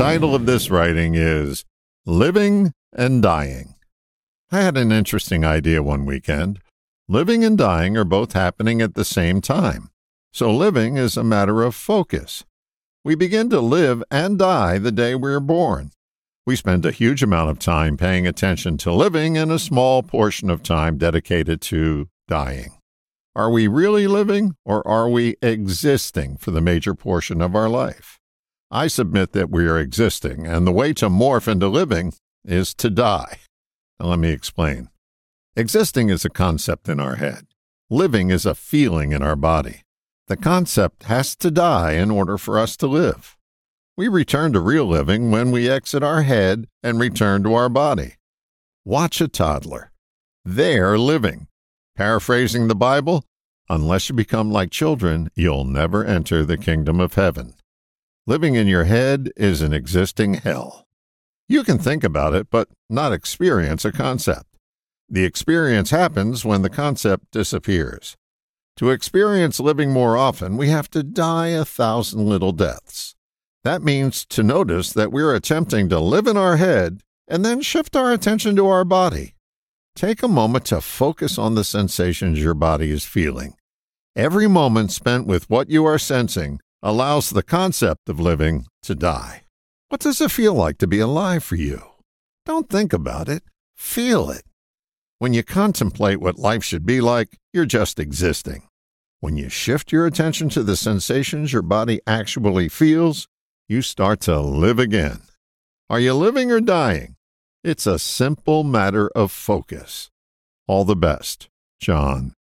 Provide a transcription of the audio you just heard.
title of this writing is Living and Dying. I had an interesting idea one weekend. Living and dying are both happening at the same time. So living is a matter of focus. We begin to live and die the day we're born. We spend a huge amount of time paying attention to living and a small portion of time dedicated to dying. Are we really living or are we existing for the major portion of our life? I submit that we are existing, and the way to morph into living is to die. Now, let me explain. Existing is a concept in our head, living is a feeling in our body. The concept has to die in order for us to live. We return to real living when we exit our head and return to our body. Watch a toddler. They're living. Paraphrasing the Bible, unless you become like children, you'll never enter the kingdom of heaven. Living in your head is an existing hell. You can think about it, but not experience a concept. The experience happens when the concept disappears. To experience living more often, we have to die a thousand little deaths. That means to notice that we're attempting to live in our head and then shift our attention to our body. Take a moment to focus on the sensations your body is feeling. Every moment spent with what you are sensing allows the concept of living to die. What does it feel like to be alive for you? Don't think about it, feel it. When you contemplate what life should be like, you're just existing. When you shift your attention to the sensations your body actually feels, you start to live again. Are you living or dying? It's a simple matter of focus. All the best, John.